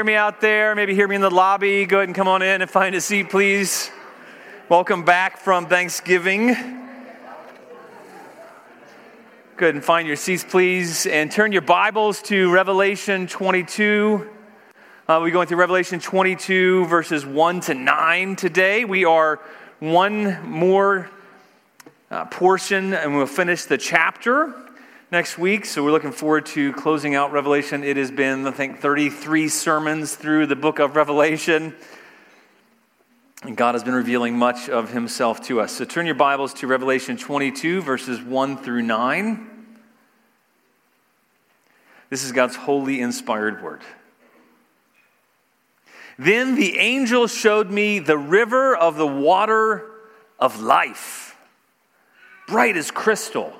Hear me out there, maybe hear me in the lobby. Go ahead and come on in and find a seat, please. Welcome back from Thanksgiving. Go ahead and find your seats, please, and turn your Bibles to Revelation 22. Uh, we're going through Revelation 22, verses 1 to 9 today. We are one more uh, portion, and we'll finish the chapter next week. So we're looking forward to closing out Revelation. It has been, I think, 33 sermons through the book of Revelation. And God has been revealing much of himself to us. So turn your Bibles to Revelation 22, verses 1 through 9. This is God's holy, inspired word. Then the angel showed me the river of the water of life, bright as crystal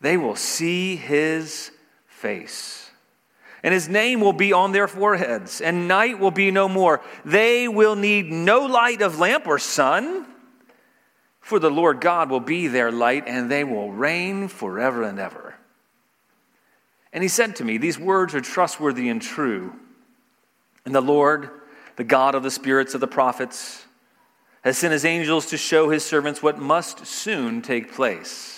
They will see his face. And his name will be on their foreheads, and night will be no more. They will need no light of lamp or sun, for the Lord God will be their light, and they will reign forever and ever. And he said to me, These words are trustworthy and true. And the Lord, the God of the spirits of the prophets, has sent his angels to show his servants what must soon take place.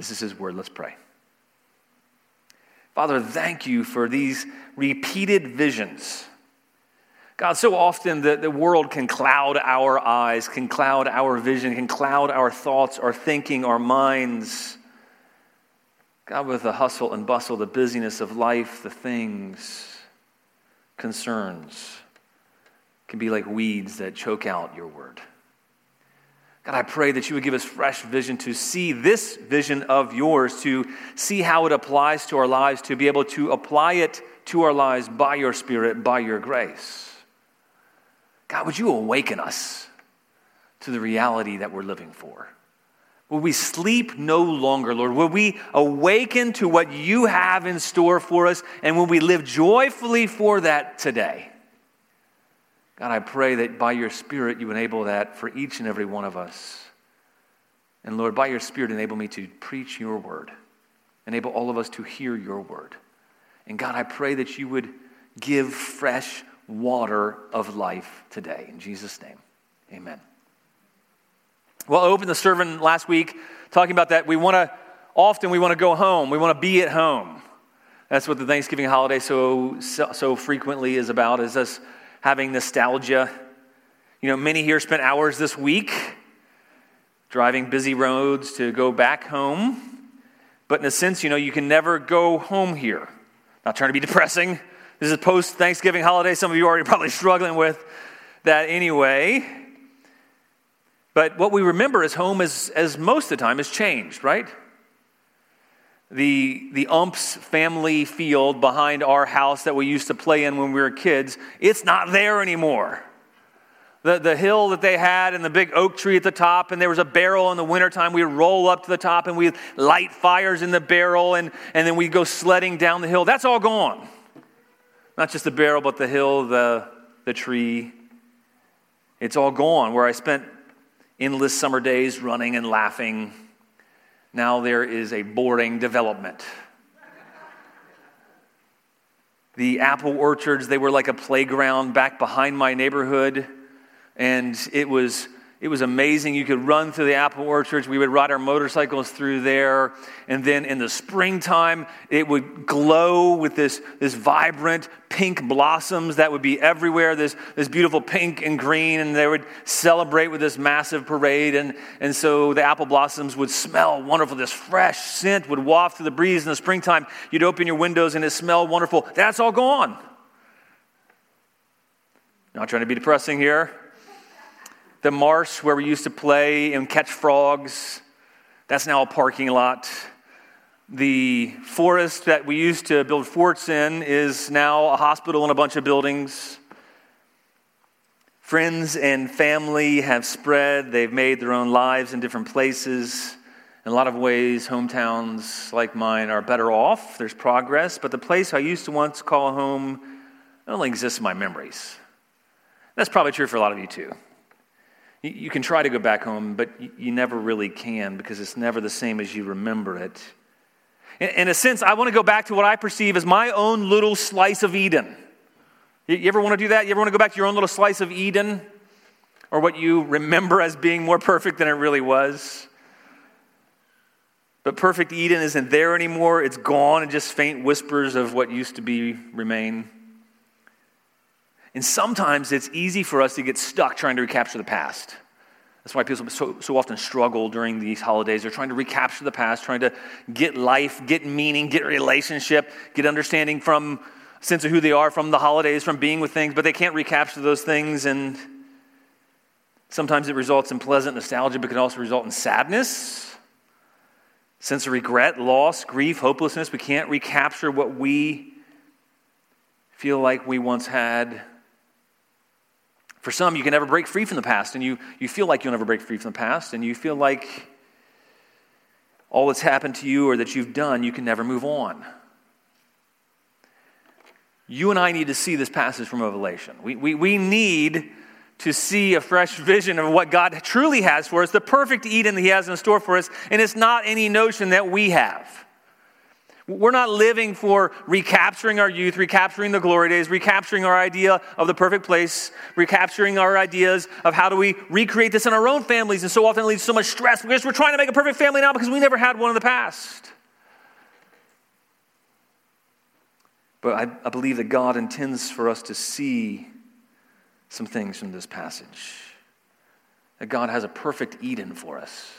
This is His word. Let's pray. Father, thank you for these repeated visions. God, so often the, the world can cloud our eyes, can cloud our vision, can cloud our thoughts, our thinking, our minds. God, with the hustle and bustle, the busyness of life, the things, concerns, can be like weeds that choke out your word. God, I pray that you would give us fresh vision to see this vision of yours, to see how it applies to our lives, to be able to apply it to our lives by your Spirit, by your grace. God, would you awaken us to the reality that we're living for? Will we sleep no longer, Lord? Will we awaken to what you have in store for us? And will we live joyfully for that today? God, I pray that by your Spirit you enable that for each and every one of us. And Lord, by your Spirit, enable me to preach your word. Enable all of us to hear your word. And God, I pray that you would give fresh water of life today. In Jesus' name, amen. Well, I opened the sermon last week talking about that. We want to, often we want to go home. We want to be at home. That's what the Thanksgiving holiday so, so, so frequently is about, is us having nostalgia. You know, many here spent hours this week driving busy roads to go back home. But in a sense, you know, you can never go home here. Not trying to be depressing. This is post Thanksgiving holiday. Some of you are already probably struggling with that anyway. But what we remember as home, is, as most of the time, has changed, right? The, the umps family field behind our house that we used to play in when we were kids, it's not there anymore. The, the hill that they had and the big oak tree at the top, and there was a barrel in the wintertime. We'd roll up to the top and we'd light fires in the barrel, and, and then we'd go sledding down the hill. That's all gone. Not just the barrel, but the hill, the, the tree. It's all gone. Where I spent endless summer days running and laughing now there is a boring development. The apple orchards, they were like a playground back behind my neighborhood, and it was It was amazing. You could run through the apple orchards. We would ride our motorcycles through there. And then in the springtime, it would glow with this, this vibrant pink blossoms that would be everywhere, this, this beautiful pink and green. And they would celebrate with this massive parade. And, and so the apple blossoms would smell wonderful. This fresh scent would waft through the breeze in the springtime. You'd open your windows and it smelled wonderful. That's all gone. Not trying to be depressing here the marsh where we used to play and catch frogs, that's now a parking lot. The forest that we used to build forts in is now a hospital and a bunch of buildings. Friends and family have spread, they've made their own lives in different places. In a lot of ways, hometowns like mine are better off. There's progress, but the place I used to once call home only exists in my memories. That's probably true for a lot of you too. You can try to go back home, but you never really can because it's never the same as you remember it. In a sense, I want to go back to what I perceive as my own little slice of Eden. You ever want to do that? You ever want to go back to your own little slice of Eden? Or what you remember as being more perfect than it really was? But perfect Eden isn't there anymore. It's gone, and just faint whispers of what used to be remain. And sometimes it's easy for us to get stuck trying to recapture the past. That's why people so, so often struggle during these holidays. They're trying to recapture the past, trying to get life, get meaning, get relationship, get understanding from sense of who they are from the holidays, from being with things, but they can't recapture those things. And sometimes it results in pleasant nostalgia, but can also result in sadness, sense of regret, loss, grief, hopelessness. We can't recapture what we feel like we once had. For some, you can never break free from the past, and you, you feel like you'll never break free from the past, and you feel like all that's happened to you or that you've done, you can never move on. You and I need to see this passage from Revelation. We, we, we need to see a fresh vision of what God truly has for us, the perfect Eden that He has in store for us, and it's not any notion that we have. We're not living for recapturing our youth, recapturing the glory days, recapturing our idea of the perfect place, recapturing our ideas of how do we recreate this in our own families. And so often leads to so much stress because we're trying to make a perfect family now because we never had one in the past. But I, I believe that God intends for us to see some things from this passage. That God has a perfect Eden for us.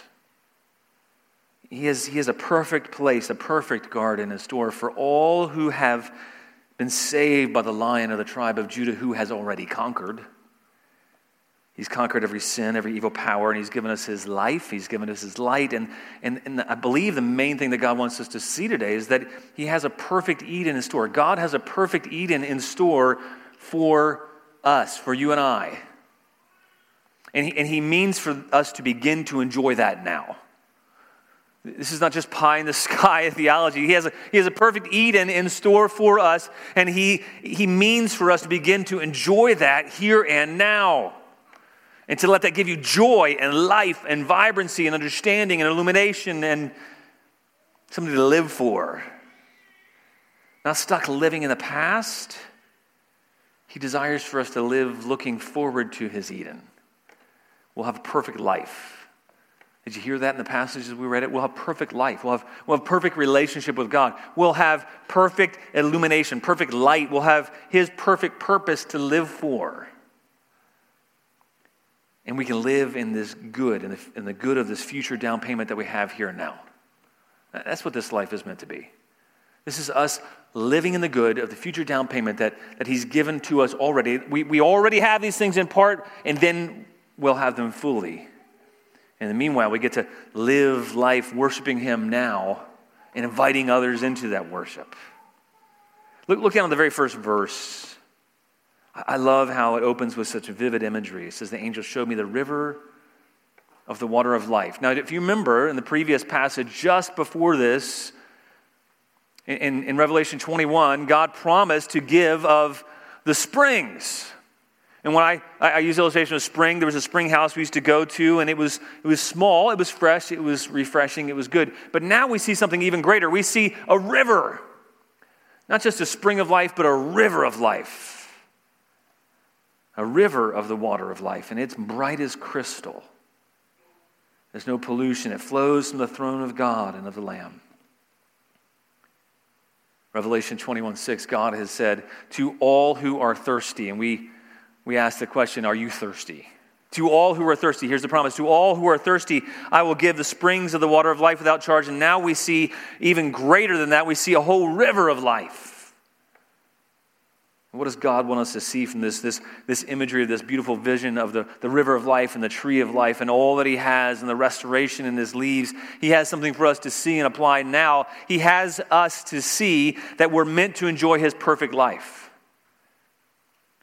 He has, he has a perfect place, a perfect garden in store for all who have been saved by the lion of the tribe of Judah who has already conquered. He's conquered every sin, every evil power, and He's given us His life. He's given us His light. And, and, and I believe the main thing that God wants us to see today is that He has a perfect Eden in store. God has a perfect Eden in store for us, for you and I. And He, and he means for us to begin to enjoy that now. This is not just pie in the sky theology. He has, a, he has a perfect Eden in store for us, and he, he means for us to begin to enjoy that here and now. And to let that give you joy and life and vibrancy and understanding and illumination and something to live for. Not stuck living in the past. He desires for us to live looking forward to his Eden. We'll have a perfect life did you hear that in the passages we read it? We'll have perfect life. We'll have, we'll have perfect relationship with God. We'll have perfect illumination, perfect light. We'll have His perfect purpose to live for. And we can live in this good, in the, in the good of this future down payment that we have here and now. That's what this life is meant to be. This is us living in the good of the future down payment that, that He's given to us already. We, we already have these things in part, and then we'll have them fully in the meanwhile, we get to live life worshiping Him now and inviting others into that worship. Look, look down at the very first verse. I love how it opens with such vivid imagery. It says, The angel showed me the river of the water of life. Now, if you remember in the previous passage, just before this, in, in Revelation 21, God promised to give of the springs and when I, I, use illustration of spring, there was a spring house we used to go to, and it was, it was small, it was fresh, it was refreshing, it was good. But now we see something even greater. We see a river. Not just a spring of life, but a river of life. a river of the water of life, and it's bright as crystal. There's no pollution. It flows from the throne of God and of the Lamb. Revelation 21 6, God has said, To all who are thirsty, and we, we ask the question, Are you thirsty? To all who are thirsty, here's the promise to all who are thirsty, I will give the springs of the water of life without charge. And now we see even greater than that, we see a whole river of life. What does God want us to see from this, this, this imagery of this beautiful vision of the, the river of life and the tree of life and all that He has and the restoration in His leaves? He has something for us to see and apply now. He has us to see that we're meant to enjoy His perfect life.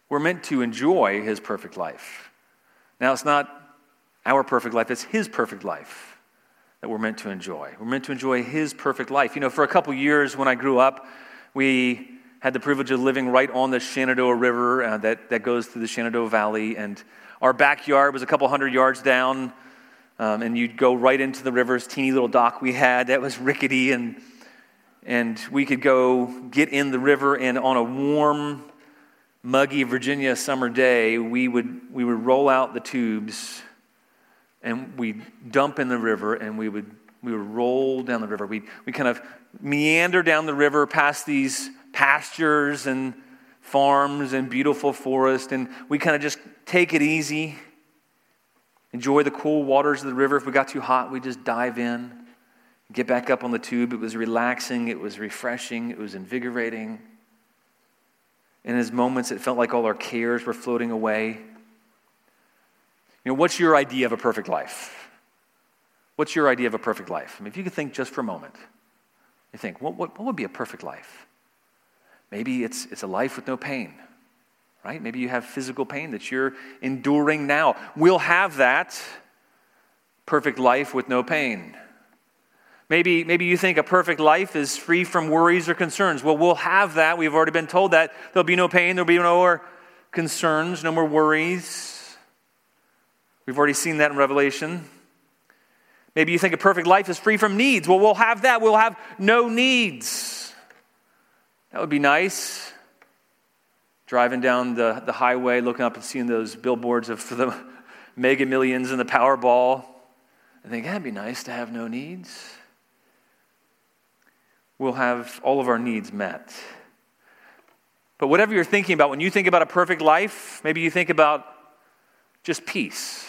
We're meant to enjoy His perfect life. Now, it's not our perfect life, it's His perfect life that we're meant to enjoy. We're meant to enjoy His perfect life. You know, for a couple years when I grew up, we had the privilege of living right on the Shenandoah River uh, that, that goes through the Shenandoah Valley. And our backyard was a couple hundred yards down. Um, and you'd go right into the river's teeny little dock we had that was rickety. And, and we could go get in the river. And on a warm, muggy Virginia summer day, we would, we would roll out the tubes and we'd dump in the river and we would, we would roll down the river. We'd, we kind of meander down the river past these pastures and farms and beautiful forest, and we kind of just take it easy, enjoy the cool waters of the river. If we got too hot, we just dive in, get back up on the tube. It was relaxing, it was refreshing, it was invigorating. In his moments, it felt like all our cares were floating away. You know, what's your idea of a perfect life? What's your idea of a perfect life? I mean, if you could think just for a moment, you think, what, what, what would be a perfect life? Maybe it's, it's a life with no pain, right? Maybe you have physical pain that you're enduring now. We'll have that perfect life with no pain. Maybe, maybe you think a perfect life is free from worries or concerns. Well, we'll have that. We've already been told that. There'll be no pain, there'll be no more concerns, no more worries. We've already seen that in Revelation. Maybe you think a perfect life is free from needs. Well, we'll have that. We'll have no needs. That would be nice. Driving down the, the highway, looking up and seeing those billboards of the mega millions and the Powerball. I think that'd be nice to have no needs. We'll have all of our needs met. But whatever you're thinking about, when you think about a perfect life, maybe you think about just peace,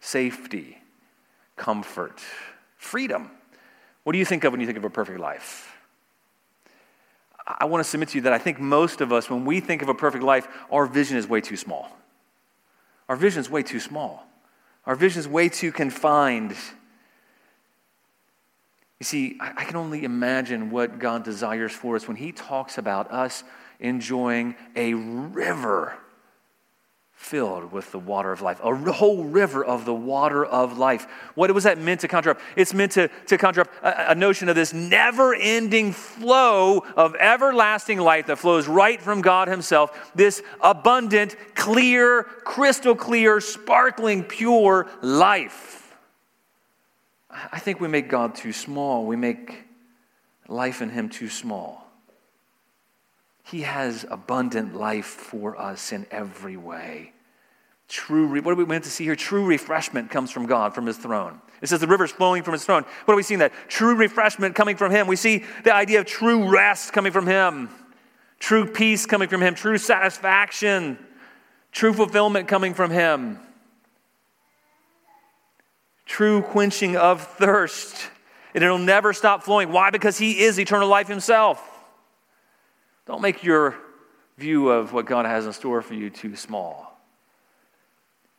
safety, comfort, freedom. What do you think of when you think of a perfect life? I want to submit to you that I think most of us, when we think of a perfect life, our vision is way too small. Our vision is way too small. Our vision is way too confined. You see, I can only imagine what God desires for us when He talks about us enjoying a river filled with the water of life, a whole river of the water of life. What was that meant to conjure up? It's meant to, to conjure up a, a notion of this never ending flow of everlasting life that flows right from God Himself, this abundant, clear, crystal clear, sparkling, pure life. I think we make God too small. We make life in Him too small. He has abundant life for us in every way. True, what are we meant to see here? True refreshment comes from God, from his throne. It says the river's flowing from his throne. What are we seeing that? True refreshment coming from him. We see the idea of true rest coming from him, true peace coming from him, true satisfaction, true fulfillment coming from him, true quenching of thirst. And it'll never stop flowing. Why? Because he is eternal life himself. Don't make your view of what God has in store for you too small.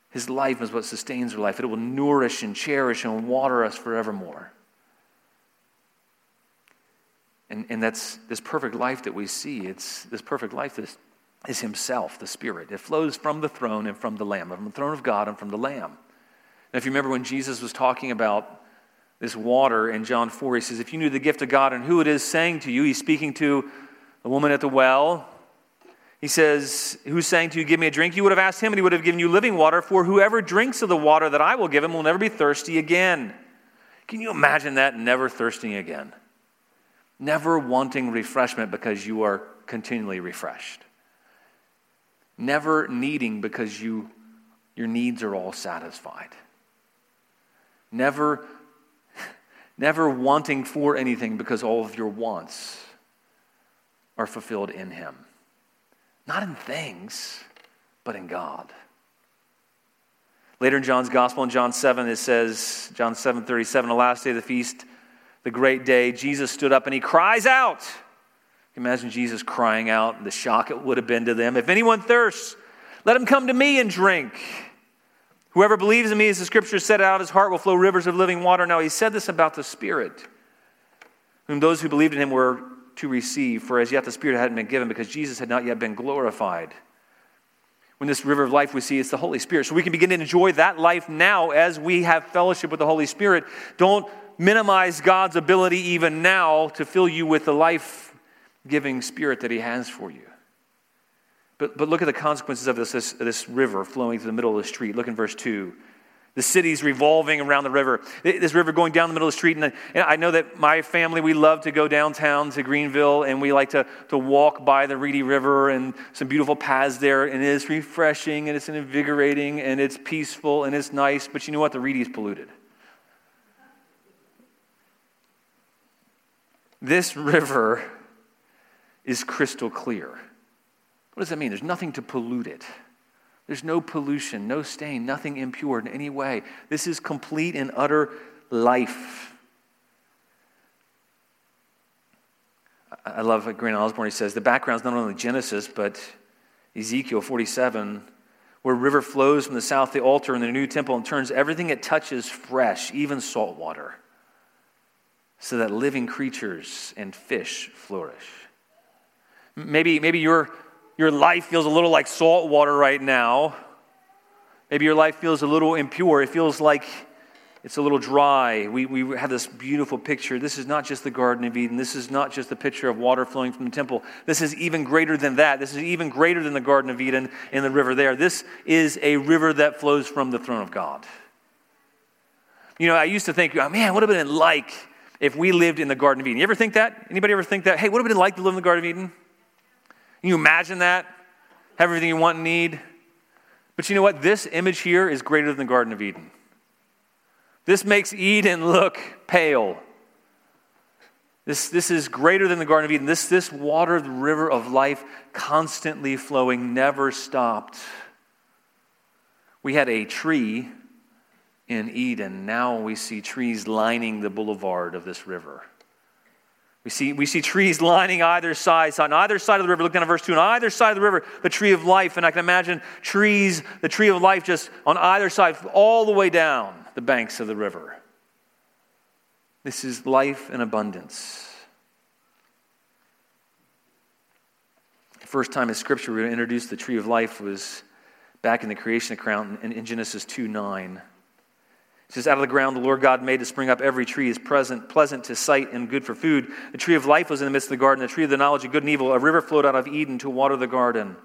His life is what sustains our life. It will nourish and cherish and water us forevermore. And, and that's this perfect life that we see. It's this perfect life that is Himself, the Spirit. It flows from the throne and from the Lamb, from the throne of God and from the Lamb. And if you remember when Jesus was talking about this water in John 4, he says, If you knew the gift of God and who it is saying to you, he's speaking to the woman at the well, he says, Who's saying to you, Give me a drink? You would have asked him, and he would have given you living water, for whoever drinks of the water that I will give him will never be thirsty again. Can you imagine that? Never thirsting again. Never wanting refreshment because you are continually refreshed. never needing because you, your needs are all satisfied. Never, never wanting for anything because all of your wants are fulfilled in Him. Not in things, but in God. Later in John's Gospel, in John 7, it says, John 7 37, the last day of the feast, the great day, Jesus stood up and he cries out. Imagine Jesus crying out, the shock it would have been to them. If anyone thirsts, let him come to me and drink. Whoever believes in me, as the scripture said, out his heart will flow rivers of living water. Now, he said this about the Spirit, whom those who believed in him were to receive, for as yet the Spirit hadn't been given because Jesus had not yet been glorified. When this river of life we see, it's the Holy Spirit. So we can begin to enjoy that life now as we have fellowship with the Holy Spirit. Don't minimize God's ability even now to fill you with the life giving Spirit that He has for you. But, but look at the consequences of this, this, this river flowing through the middle of the street. Look in verse 2. The city's revolving around the river. This river going down the middle of the street. And I know that my family, we love to go downtown to Greenville and we like to, to walk by the Reedy River and some beautiful paths there. And it is refreshing and it's invigorating and it's peaceful and it's nice. But you know what? The Reedy is polluted. This river is crystal clear. What does that mean? There's nothing to pollute it. There's no pollution, no stain, nothing impure in any way. This is complete and utter life. I love what Grant Osborne says. The background is not only Genesis, but Ezekiel 47, where river flows from the south, the altar, and the new temple, and turns everything it touches fresh, even salt water, so that living creatures and fish flourish. Maybe, maybe you're your life feels a little like salt water right now. Maybe your life feels a little impure. It feels like it's a little dry. We, we have this beautiful picture. This is not just the Garden of Eden. This is not just a picture of water flowing from the temple. This is even greater than that. This is even greater than the Garden of Eden in the river there. This is a river that flows from the throne of God. You know, I used to think, oh, man, what would have been like if we lived in the Garden of Eden? You ever think that? Anybody ever think that? Hey, what would have been like to live in the Garden of Eden? Can you imagine that? Have everything you want and need? But you know what? This image here is greater than the Garden of Eden. This makes Eden look pale. This, this is greater than the Garden of Eden. This, this water, the river of life, constantly flowing, never stopped. We had a tree in Eden. Now we see trees lining the boulevard of this river. We see, we see trees lining either side. So on either side of the river, look down at verse 2, on either side of the river, the tree of life. And I can imagine trees, the tree of life just on either side, all the way down the banks of the river. This is life in abundance. The first time in Scripture we introduced the tree of life was back in the creation account in, in Genesis 2 9. It says, Out of the ground the Lord God made to spring up every tree is present, pleasant to sight and good for food. The tree of life was in the midst of the garden, the tree of the knowledge of good and evil. A river flowed out of Eden to water the garden.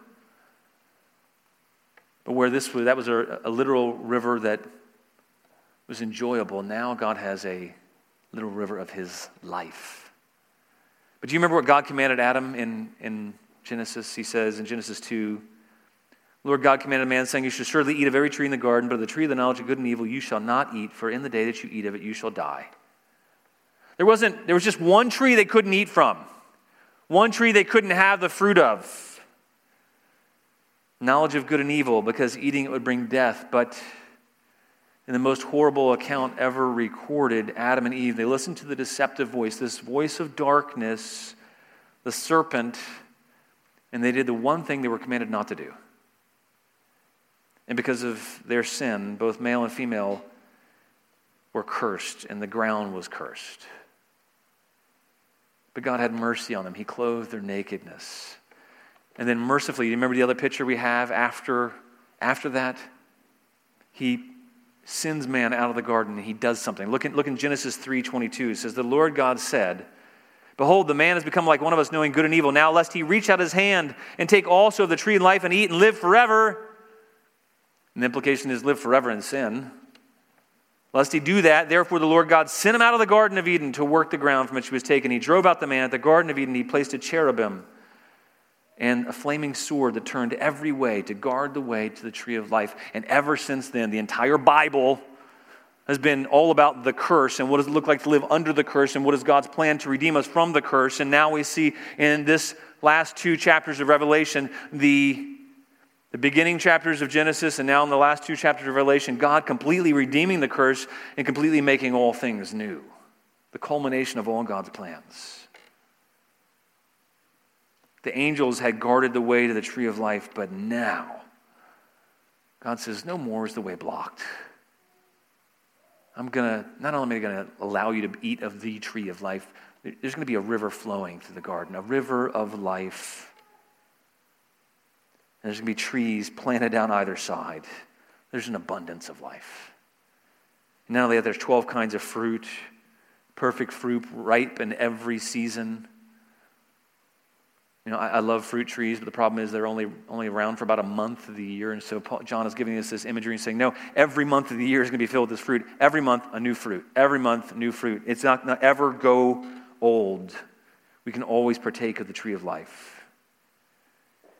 But where this was, that was a, a literal river that was enjoyable. Now God has a little river of his life. But do you remember what God commanded Adam in, in Genesis? He says in Genesis 2 Lord God commanded man, saying, You shall surely eat of every tree in the garden, but of the tree of the knowledge of good and evil you shall not eat, for in the day that you eat of it you shall die. There, wasn't, there was just one tree they couldn't eat from, one tree they couldn't have the fruit of. Knowledge of good and evil, because eating it would bring death. But in the most horrible account ever recorded, Adam and Eve, they listened to the deceptive voice, this voice of darkness, the serpent, and they did the one thing they were commanded not to do. And because of their sin, both male and female were cursed, and the ground was cursed. But God had mercy on them. He clothed their nakedness. And then mercifully, you remember the other picture we have after, after that? He sends man out of the garden and he does something. Look in, look in Genesis 3.22. It says, The Lord God said, Behold, the man has become like one of us, knowing good and evil. Now, lest he reach out his hand and take also of the tree of life and eat and live forever. And the implication is live forever in sin. Lest he do that, therefore the Lord God sent him out of the Garden of Eden to work the ground from which he was taken. He drove out the man at the Garden of Eden. He placed a cherubim and a flaming sword that turned every way to guard the way to the tree of life. And ever since then, the entire Bible has been all about the curse and what does it look like to live under the curse and what is God's plan to redeem us from the curse. And now we see in this last two chapters of Revelation the the beginning chapters of Genesis and now in the last two chapters of Revelation, God completely redeeming the curse and completely making all things new. The culmination of all God's plans. The angels had guarded the way to the tree of life, but now God says, No more is the way blocked. I'm going to, not only am I going to allow you to eat of the tree of life, there's going to be a river flowing through the garden, a river of life. There's going to be trees planted down either side. There's an abundance of life. Not only that, there's 12 kinds of fruit, perfect fruit, ripe in every season. You know, I, I, love fruit trees, but the problem is they're only, only around for about a month of the year. And so Paul, John is giving us this imagery and saying, no, every month of the year is going to be filled with this fruit. Every month, a new fruit. Every month, new fruit. It's not to ever go old. We can always partake of the tree of life.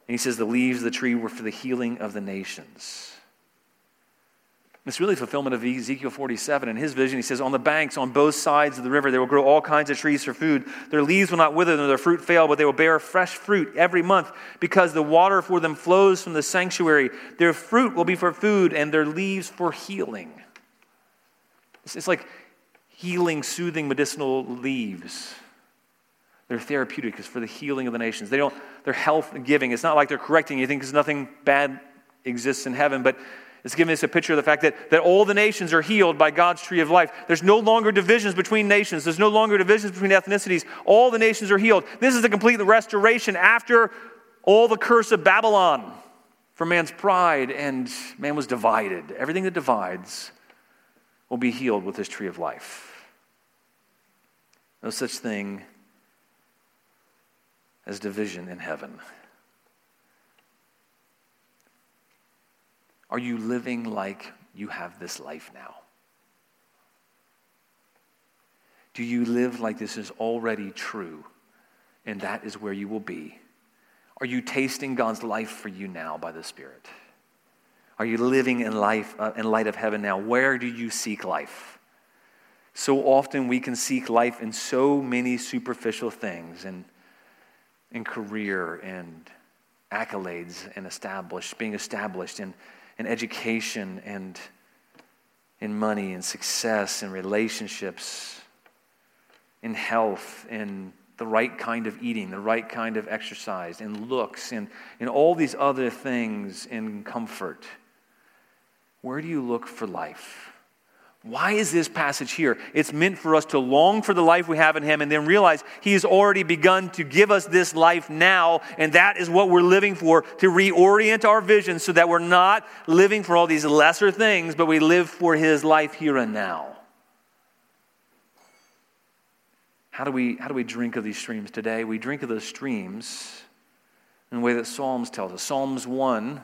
And he says the leaves of the tree were for the healing of the nations. It's really fulfillment of Ezekiel 47. In his vision, he says, On the banks, on both sides of the river, there will grow all kinds of trees for food. Their leaves will not wither, nor their fruit fail, but they will bear fresh fruit every month, because the water for them flows from the sanctuary. Their fruit will be for food, and their leaves for healing. It's like healing, soothing, medicinal leaves. They're therapeutic. It's for the healing of the nations. They don't, they're health giving. It's not like they're correcting anything because nothing bad exists in heaven, but it's giving us a picture of the fact that, that all the nations are healed by God's tree of life. There's no longer divisions between nations, there's no longer divisions between ethnicities. All the nations are healed. This is a complete restoration after all the curse of Babylon for man's pride, and man was divided. Everything that divides will be healed with this tree of life. No such thing as division in heaven. Are you living like you have this life now? Do you live like this is already true and that is where you will be? Are you tasting God's life for you now by the Spirit? Are you living in life uh, in light of heaven now? Where do you seek life? So often we can seek life in so many superficial things and in career and accolades and established, being established in in education and in money and success and relationships, in health, in the right kind of eating, the right kind of exercise, in looks, in, in all these other things, in comfort. Where do you look for life? Why is this passage here? It's meant for us to long for the life we have in Him and then realize He has already begun to give us this life now, and that is what we're living for to reorient our vision so that we're not living for all these lesser things, but we live for His life here and now. How do we, how do we drink of these streams today? We drink of those streams in the way that Psalms tells us. Psalms 1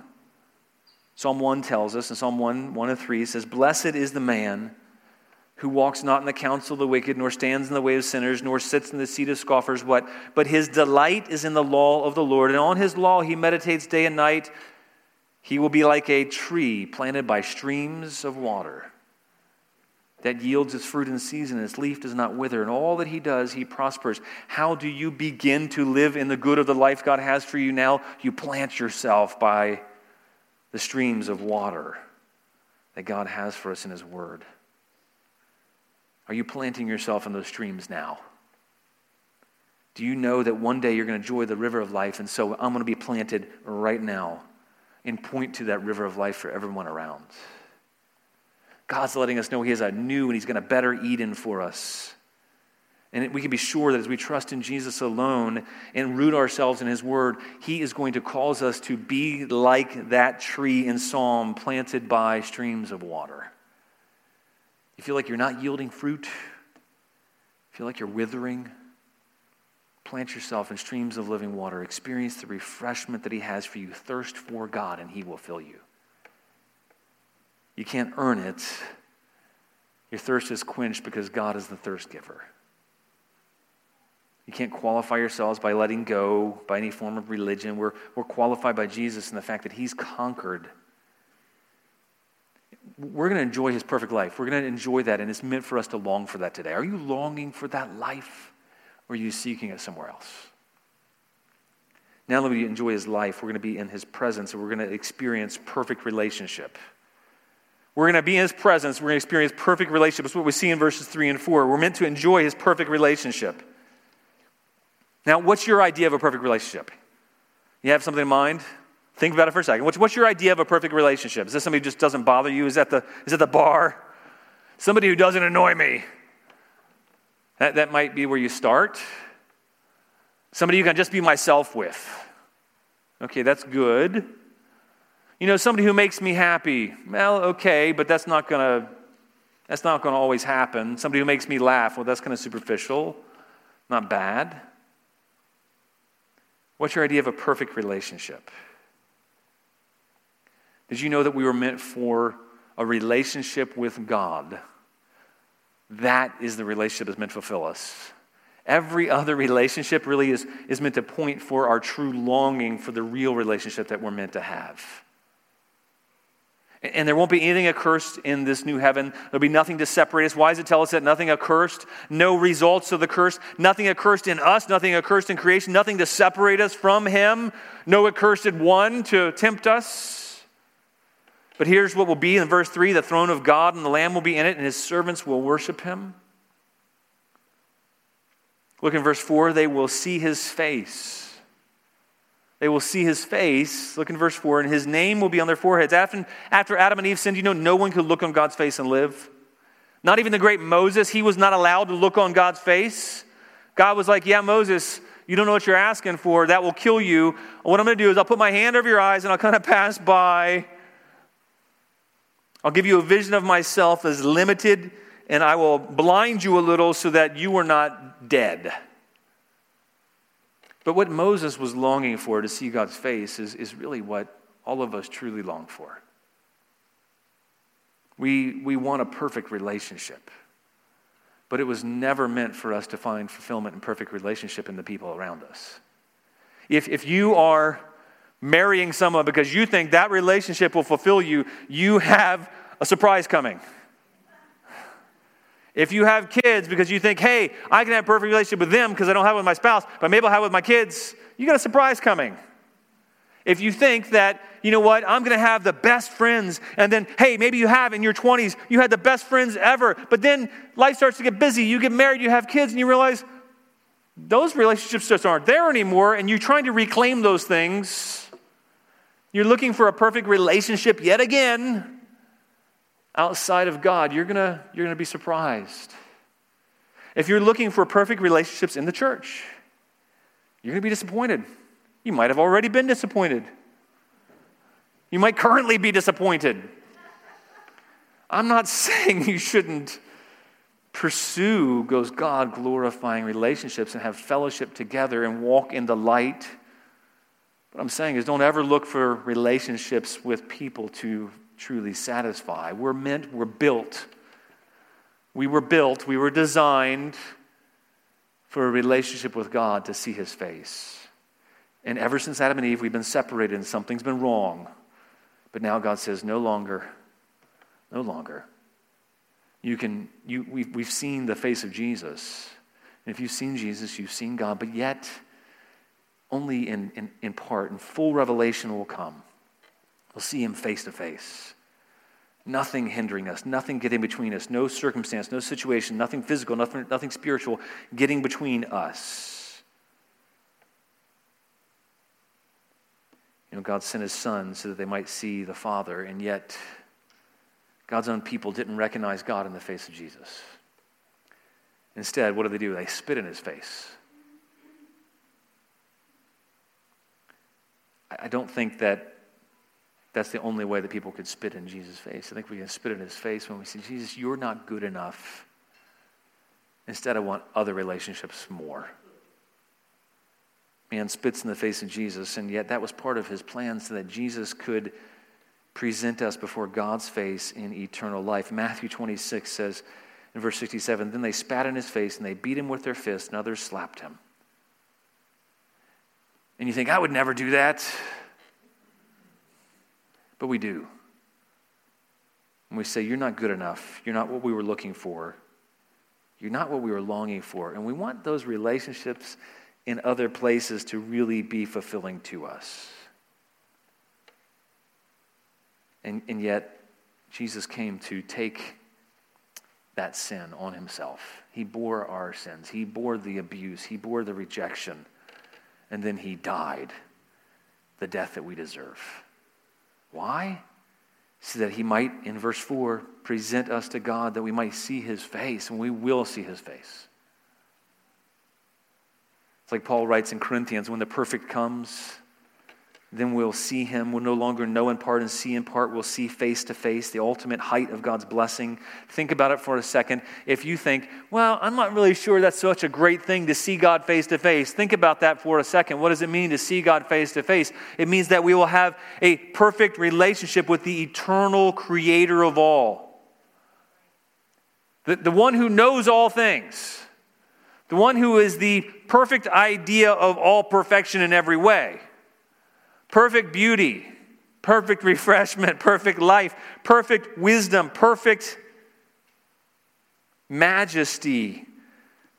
Psalm 1 tells us, in Psalm 1, 1 and 3, says, Blessed is the man who walks not in the counsel of the wicked, nor stands in the way of sinners, nor sits in the seat of scoffers. What? But his delight is in the law of the Lord, and on his law he meditates day and night. He will be like a tree planted by streams of water that yields its fruit in season, and its leaf does not wither. And all that he does, he prospers. How do you begin to live in the good of the life God has for you now? You plant yourself by the streams of water that God has for us in His Word? Are you planting yourself in those streams now? Do you know that one day you're going to enjoy the river of life, and so I'm going to be planted right now and point to that river of life for everyone around? God's letting us know He has a new and He's going to better Eden for us. And we can be sure that as we trust in Jesus alone and root ourselves in His Word, He is going to cause us to be like that tree in Psalm planted by streams of water. You feel like you're not yielding fruit? Feel like you're withering? Plant yourself in streams of living water. Experience the refreshment that He has for you. Thirst for God, and He will fill you. You can't earn it. Your thirst is quenched because God is the thirst giver. You can't qualify yourselves by letting go by any form of religion. We're, we're qualified by Jesus and the fact that He's conquered. We're going to enjoy His perfect life. We're going to enjoy that, and it's meant for us to long for that today. Are you longing for that life, or are you seeking it somewhere else? Now that we enjoy His life, we're going to be in His presence, and we're going to experience perfect relationship. We're going to be in His presence. We're going to experience perfect relationship. It's what we see in verses 3 and 4. We're meant to enjoy His perfect relationship. Now, what's your idea of a perfect relationship? You have something in mind? Think about it for a second. What's, what's your idea of a perfect relationship? Is this somebody who just doesn't bother you? Is that the, is that the bar? Somebody who doesn't annoy me? That, that might be where you start. Somebody you can just be myself with. Okay, that's good. You know, somebody who makes me happy. Well, okay, but that's not gonna that's not gonna always happen. Somebody who makes me laugh. Well, that's kind of superficial. Not bad. What's your idea of a perfect relationship? Did you know that we were meant for a relationship with God? That is the relationship that's meant to fulfill us. Every other relationship really is, is meant to point for our true longing for the real relationship that we're meant to have. And there won't be anything accursed in this new heaven. There'll be nothing to separate us. Why does it tell us that nothing accursed? No results of the curse. Nothing accursed in us. Nothing accursed in creation. Nothing to separate us from Him. No accursed one to tempt us. But here's what will be in verse 3 the throne of God, and the Lamb will be in it, and His servants will worship Him. Look in verse 4 they will see His face. They will see his face. Look in verse 4, and his name will be on their foreheads. After, after Adam and Eve sinned, you know, no one could look on God's face and live. Not even the great Moses, he was not allowed to look on God's face. God was like, Yeah, Moses, you don't know what you're asking for. That will kill you. What I'm going to do is I'll put my hand over your eyes and I'll kind of pass by. I'll give you a vision of myself as limited, and I will blind you a little so that you are not dead. But what Moses was longing for to see God's face is, is really what all of us truly long for. We, we want a perfect relationship, but it was never meant for us to find fulfillment and perfect relationship in the people around us. If, if you are marrying someone because you think that relationship will fulfill you, you have a surprise coming. If you have kids because you think, hey, I can have a perfect relationship with them because I don't have it with my spouse, but maybe I'll have it with my kids, you got a surprise coming. If you think that, you know what, I'm going to have the best friends, and then, hey, maybe you have in your 20s, you had the best friends ever, but then life starts to get busy, you get married, you have kids, and you realize those relationships just aren't there anymore, and you're trying to reclaim those things. You're looking for a perfect relationship yet again outside of God, you're going you're going to be surprised. If you're looking for perfect relationships in the church, you're going to be disappointed. You might have already been disappointed. You might currently be disappointed. I'm not saying you shouldn't pursue those God glorifying relationships and have fellowship together and walk in the light. What I'm saying is, don't ever look for relationships with people to truly satisfy. We're meant, we're built. We were built, we were designed for a relationship with God to see His face. And ever since Adam and Eve, we've been separated and something's been wrong. But now God says, no longer, no longer. You can, you, we've, we've seen the face of Jesus. And if you've seen Jesus, you've seen God, but yet only in, in, in part, and full revelation will come. We'll see him face to face. Nothing hindering us, nothing getting between us, no circumstance, no situation, nothing physical, nothing, nothing spiritual getting between us. You know, God sent his son so that they might see the Father, and yet God's own people didn't recognize God in the face of Jesus. Instead, what do they do? They spit in his face. I don't think that that's the only way that people could spit in Jesus' face. I think we can spit in his face when we say, Jesus, you're not good enough. Instead, I want other relationships more. Man spits in the face of Jesus, and yet that was part of his plan so that Jesus could present us before God's face in eternal life. Matthew 26 says in verse 67 Then they spat in his face and they beat him with their fists, and others slapped him. And you think, I would never do that. But we do. And we say, You're not good enough. You're not what we were looking for. You're not what we were longing for. And we want those relationships in other places to really be fulfilling to us. And, and yet, Jesus came to take that sin on himself. He bore our sins, he bore the abuse, he bore the rejection and then he died the death that we deserve. Why? So that he might, in verse 4, present us to God that we might see his face, and we will see his face. It's like Paul writes in Corinthians when the perfect comes, then we'll see him. We'll no longer know in part and see in part. We'll see face to face, the ultimate height of God's blessing. Think about it for a second. If you think, well, I'm not really sure that's such a great thing to see God face to face, think about that for a second. What does it mean to see God face to face? It means that we will have a perfect relationship with the eternal creator of all, the, the one who knows all things, the one who is the perfect idea of all perfection in every way perfect beauty, perfect refreshment, perfect life, perfect wisdom, perfect majesty,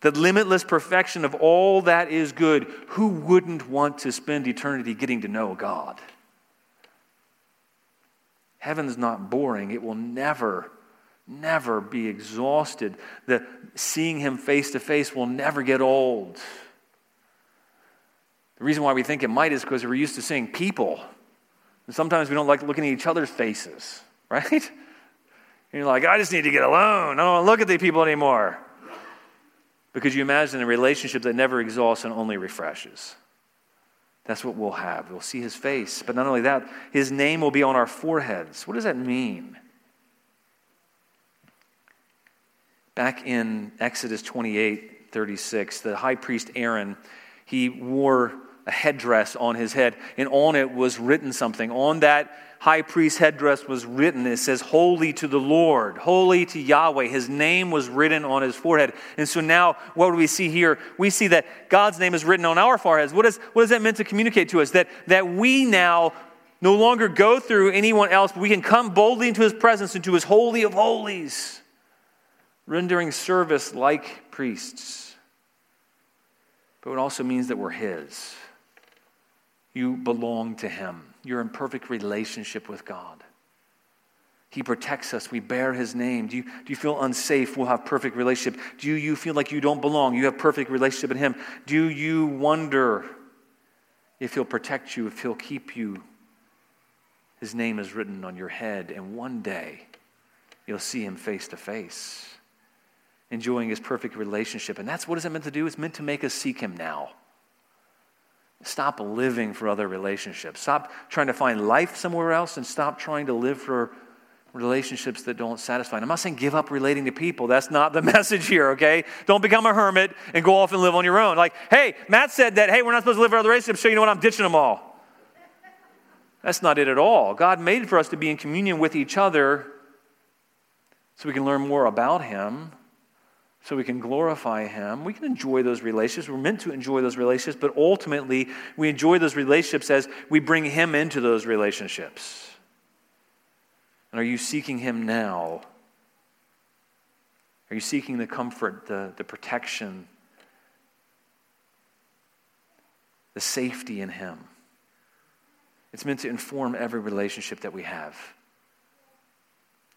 the limitless perfection of all that is good. Who wouldn't want to spend eternity getting to know God? Heaven's not boring. It will never, never be exhausted. The seeing Him face to face will never get old. The reason why we think it might is because we're used to seeing people. And sometimes we don't like looking at each other's faces, right? And you're like, I just need to get alone. I don't want to look at the people anymore. Because you imagine a relationship that never exhausts and only refreshes. That's what we'll have. We'll see his face. But not only that, his name will be on our foreheads. What does that mean? Back in Exodus 28 36, the high priest Aaron, he wore a headdress on his head, and on it was written something. On that high priest headdress was written, it says, Holy to the Lord, holy to Yahweh. His name was written on his forehead. And so now, what do we see here? We see that God's name is written on our foreheads. What, is, what is that meant to communicate to us? That, that we now no longer go through anyone else, but we can come boldly into his presence, into his holy of holies, rendering service like priests. But it also means that we're his. You belong to Him. You're in perfect relationship with God. He protects us. We bear His name. Do you, do you feel unsafe? We'll have perfect relationship. Do you feel like you don't belong? You have perfect relationship in Him. Do you wonder if He'll protect you, if He'll keep you? His name is written on your head, and one day you'll see Him face to face, enjoying His perfect relationship. And that's what is it meant to do? It's meant to make us seek Him now. Stop living for other relationships. Stop trying to find life somewhere else and stop trying to live for relationships that don't satisfy. And I'm not saying give up relating to people. That's not the message here, okay? Don't become a hermit and go off and live on your own. Like, hey, Matt said that, hey, we're not supposed to live for other relationships, so you know what? I'm ditching them all. That's not it at all. God made it for us to be in communion with each other so we can learn more about Him so we can glorify Him. We can enjoy those relationships. We're meant to enjoy those relationships, but ultimately, we enjoy those relationships as we bring Him into those relationships. And are you seeking Him now? Are you seeking the comfort, the, the protection, the safety in Him? It's meant to inform every relationship that we have.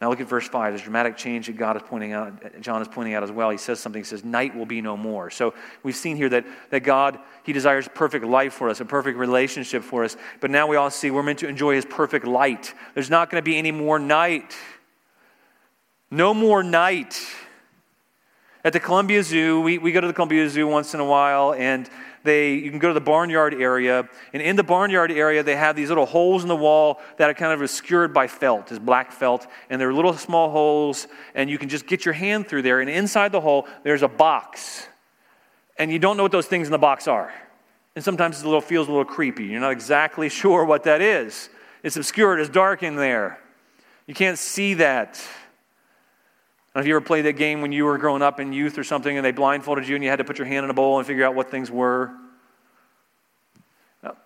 Now look at verse 5. There's dramatic change that God is pointing out, John is pointing out as well. He says something, he says, Night will be no more. So we've seen here that, that God, He desires perfect life for us, a perfect relationship for us. But now we all see we're meant to enjoy His perfect light. There's not going to be any more night. No more night. At the Columbia Zoo, we, we go to the Columbia Zoo once in a while, and they, you can go to the barnyard area, and in the barnyard area, they have these little holes in the wall that are kind of obscured by felt, this black felt, and they're little small holes, and you can just get your hand through there, and inside the hole, there's a box. And you don't know what those things in the box are. And sometimes it little, feels a little creepy. You're not exactly sure what that is. It's obscured, it's dark in there. You can't see that. Have you ever played that game when you were growing up in youth or something and they blindfolded you and you had to put your hand in a bowl and figure out what things were?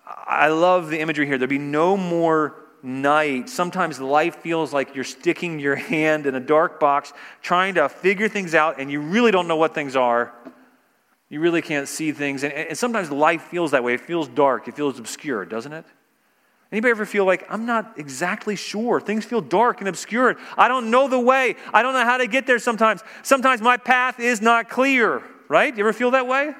I love the imagery here. There'll be no more night. Sometimes life feels like you're sticking your hand in a dark box, trying to figure things out, and you really don't know what things are. You really can't see things. And, and sometimes life feels that way. It feels dark, it feels obscure, doesn't it? Anybody ever feel like, I'm not exactly sure? Things feel dark and obscure. I don't know the way. I don't know how to get there sometimes. Sometimes my path is not clear, right? You ever feel that way?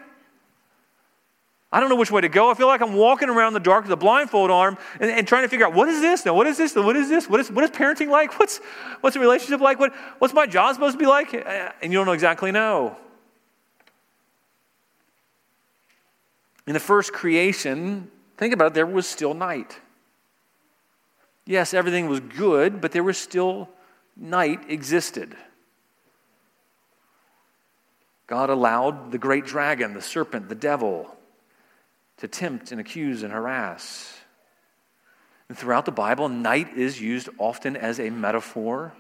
I don't know which way to go. I feel like I'm walking around the dark with a blindfold arm and, and, trying to figure out what is this? Now, what is this? What is this? What is, what is parenting like? What's, what's the relationship like? What, what's my job supposed to be like? Uh, and you don't know exactly know. In the first creation, think about it, there was still night. Yes, everything was good, but there was still night existed. God allowed the great dragon, the serpent, the devil, to tempt and accuse and harass. And throughout the Bible, night is used often as a metaphor.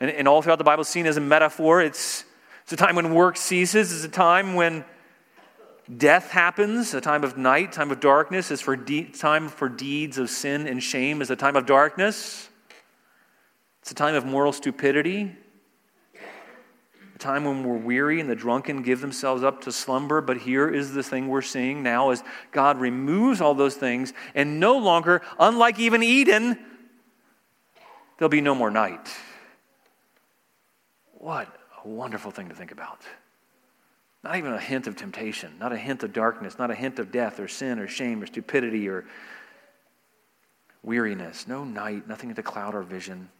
And, and all throughout the Bible, seen as a metaphor. It's, it's a time when work ceases, it's a time when death happens, a time of night, time of darkness, is for de- time for deeds of sin and shame, is a time of darkness. It's a time of moral stupidity a time when we're weary and the drunken give themselves up to slumber. But here is the thing we're seeing now as God removes all those things, and no longer, unlike even Eden, there'll be no more night. What a wonderful thing to think about. Not even a hint of temptation, not a hint of darkness, not a hint of death or sin or shame or stupidity or weariness. No night, nothing to cloud our vision.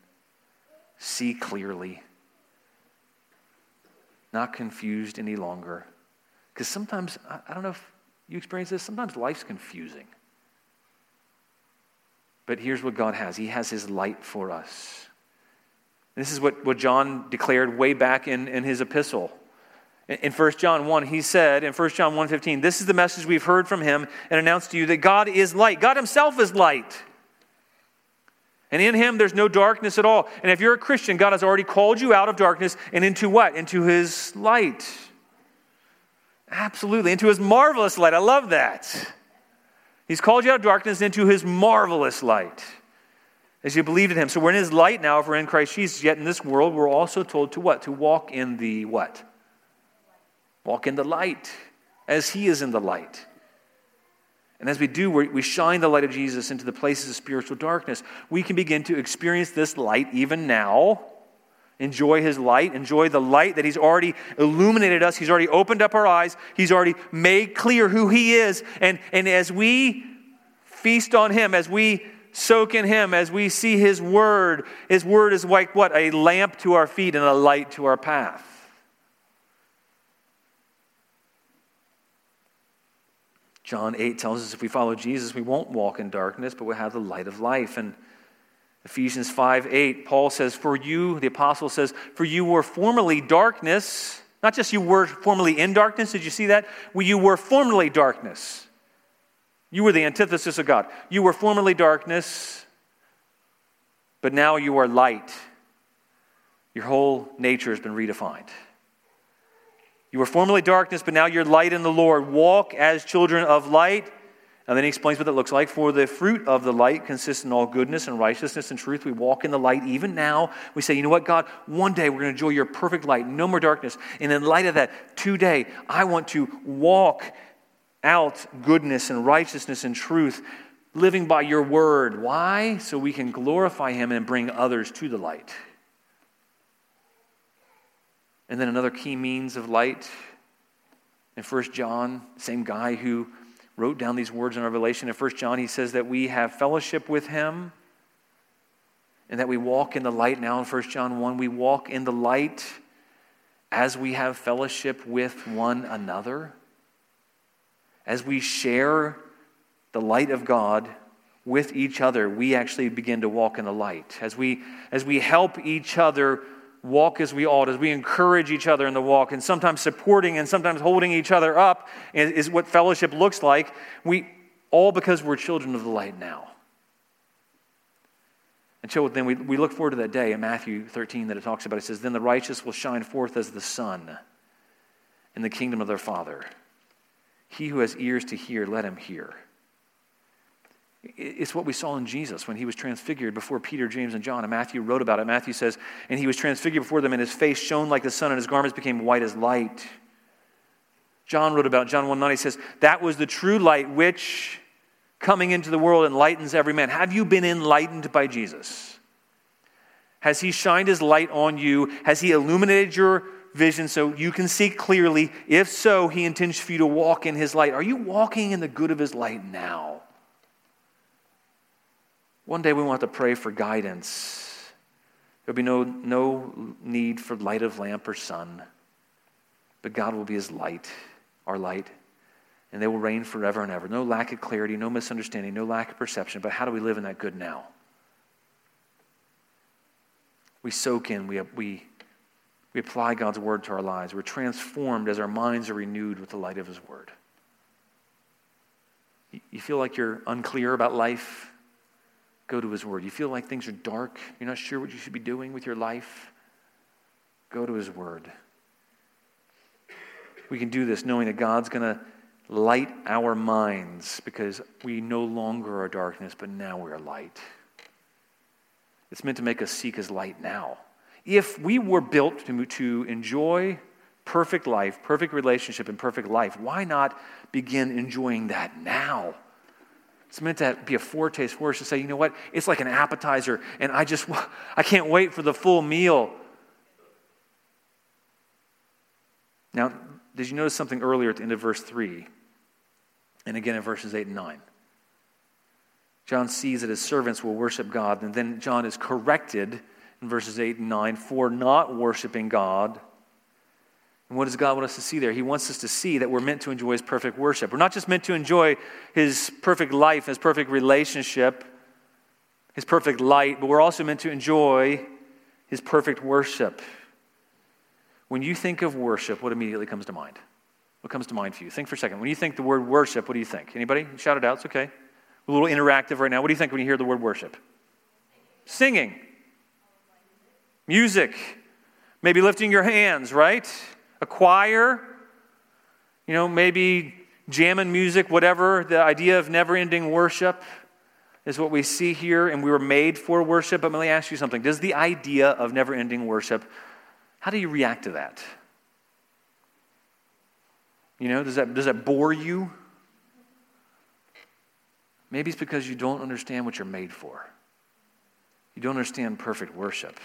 See clearly not confused any longer. Because sometimes, I don't know if you experience this, sometimes life's confusing. But here's what God has He has His light for us. This is what, what John declared way back in, in his epistle. In, in 1 John 1, he said in 1 John 1.15, This is the message we've heard from him and announced to you that God is light. God himself is light. And in him, there's no darkness at all. And if you're a Christian, God has already called you out of darkness and into what? Into his light. Absolutely. Into his marvelous light. I love that. He's called you out of darkness into his marvelous light as you believed in him. So we're in his light now if we're in Christ Jesus. Yet in this world, we're also told to what? To walk in the what? Walk in the light as he is in the light. And as we do, we shine the light of Jesus into the places of spiritual darkness. We can begin to experience this light even now. Enjoy his light. Enjoy the light that he's already illuminated us. He's already opened up our eyes. He's already made clear who he is. And, and as we feast on him, as we soak in him, as we see his word, his word is like what? A lamp to our feet and a light to our path. John 8 tells us if we follow Jesus, we won't walk in darkness, but we'll have the light of life. And Ephesians 5 8, Paul says, For you, the apostle says, For you were formerly darkness. Not just you were formerly in darkness. Did you see that? Well, you were formerly darkness. You were the antithesis of God. You were formerly darkness, but now you are light. Your whole nature has been redefined. You were formerly darkness, but now you're light in the Lord. Walk as children of light. And then he explains what that looks like. For the fruit of the light consists in all goodness and righteousness and truth. We walk in the light even now. We say, you know what, God, one day we're going to enjoy your perfect light, no more darkness. And in light of that, today, I want to walk out goodness and righteousness and truth, living by your word. Why? So we can glorify him and bring others to the light. And then another key means of light in 1 John, same guy who wrote down these words in Revelation. In 1 John, he says that we have fellowship with him and that we walk in the light. Now in 1 John 1, we walk in the light as we have fellowship with one another, as we share the light of God with each other, we actually begin to walk in the light. As we, as we help each other walk as we ought, as we encourage each other in the walk, and sometimes supporting and sometimes holding each other up is, what fellowship looks like. We all because we're children of the light now. And so then we, we look forward to that day in Matthew 13 that it talks about. It says, Then the righteous will shine forth as the sun in the kingdom of their Father. He who has ears to hear, let him hear. It's what we saw in Jesus when he was transfigured before Peter, James, and John. And Matthew wrote about it. Matthew says, And he was transfigured before them, and his face shone like the sun, and his garments became white as light. John wrote about John 1 9. He says, That was the true light which, coming into the world, enlightens every man. Have you been enlightened by Jesus? Has he shined his light on you? Has he illuminated your vision so you can see clearly? If so, he intends for you to walk in his light. Are you walking in the good of his light now? One day we want to pray for guidance. There'll be no, no need for light of lamp or sun, but God will be his light, our light, and they will reign forever and ever. No lack of clarity, no misunderstanding, no lack of perception, but how do we live in that good now? We soak in, we, we, we apply God's word to our lives. We're transformed as our minds are renewed with the light of his word. You feel like you're unclear about life? Go to his word. You feel like things are dark? You're not sure what you should be doing with your life? Go to his word. We can do this knowing that God's going to light our minds because we no longer are darkness, but now we are light. It's meant to make us seek his light now. If we were built to, to enjoy perfect life, perfect relationship, and perfect life, why not begin enjoying that now? It's meant to be a foretaste for us to say, you know what? It's like an appetizer, and I just, I can't wait for the full meal. Now, did you notice something earlier at the end of verse 3? And again in verses 8 and 9. John sees that his servants will worship God, and then John is corrected in verses 8 and 9 for not worshiping God. And what does God want us to see there? He wants us to see that we're meant to enjoy his perfect worship. We're not just meant to enjoy his perfect life, his perfect relationship, his perfect light, but we're also meant to enjoy his perfect worship. When you think of worship, what immediately comes to mind? What comes to mind for you? Think for a second. When you think the word worship, what do you think? Anybody? Shout it out. It's okay a little interactive right now. What do you think when you hear the word worship? Singing, music, maybe lifting your hands, right? A choir, you know, maybe jamming music, whatever. The idea of never ending worship is what we see here, and we were made for worship. But let me ask you something Does the idea of never ending worship, how do you react to that? You know, does that, does that bore you? Maybe it's because you don't understand what you're made for. You don't understand perfect worship.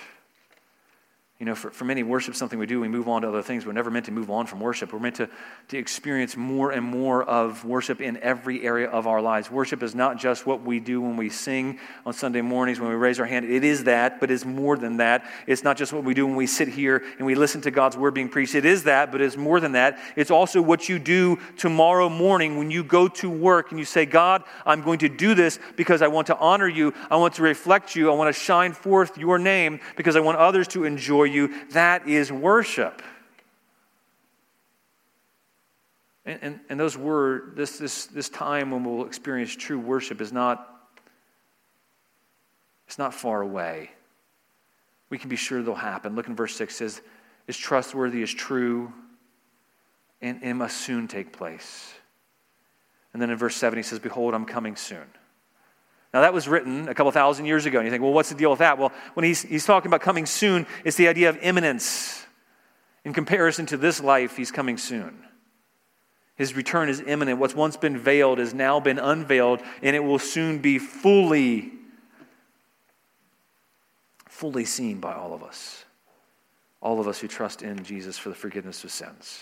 You know, for, for many, worship something we do, we move on to other things. We're never meant to move on from worship. We're meant to, to experience more and more of worship in every area of our lives. Worship is not just what we do when we sing on Sunday mornings, when we raise our hand. It is that, but it's more than that. It's not just what we do when we sit here and we listen to God's word being preached. It is that, but it's more than that. It's also what you do tomorrow morning when you go to work and you say, God, I'm going to do this because I want to honor you. I want to reflect you. I want to shine forth your name because I want others to enjoy you, that is worship. And, and, and those were, this, this, this time when we'll experience true worship is not, it's not far away. We can be sure they'll happen. Look in verse 6 says, is trustworthy, is true, and it must soon take place. And then in verse 7, he says, Behold, I'm coming soon. Now, that was written a couple thousand years ago, and you think, well, what's the deal with that? Well, when he's, he's talking about coming soon, it's the idea of imminence. In comparison to this life, he's coming soon. His return is imminent. What's once been veiled has now been unveiled, and it will soon be fully, fully seen by all of us. All of us who trust in Jesus for the forgiveness of sins.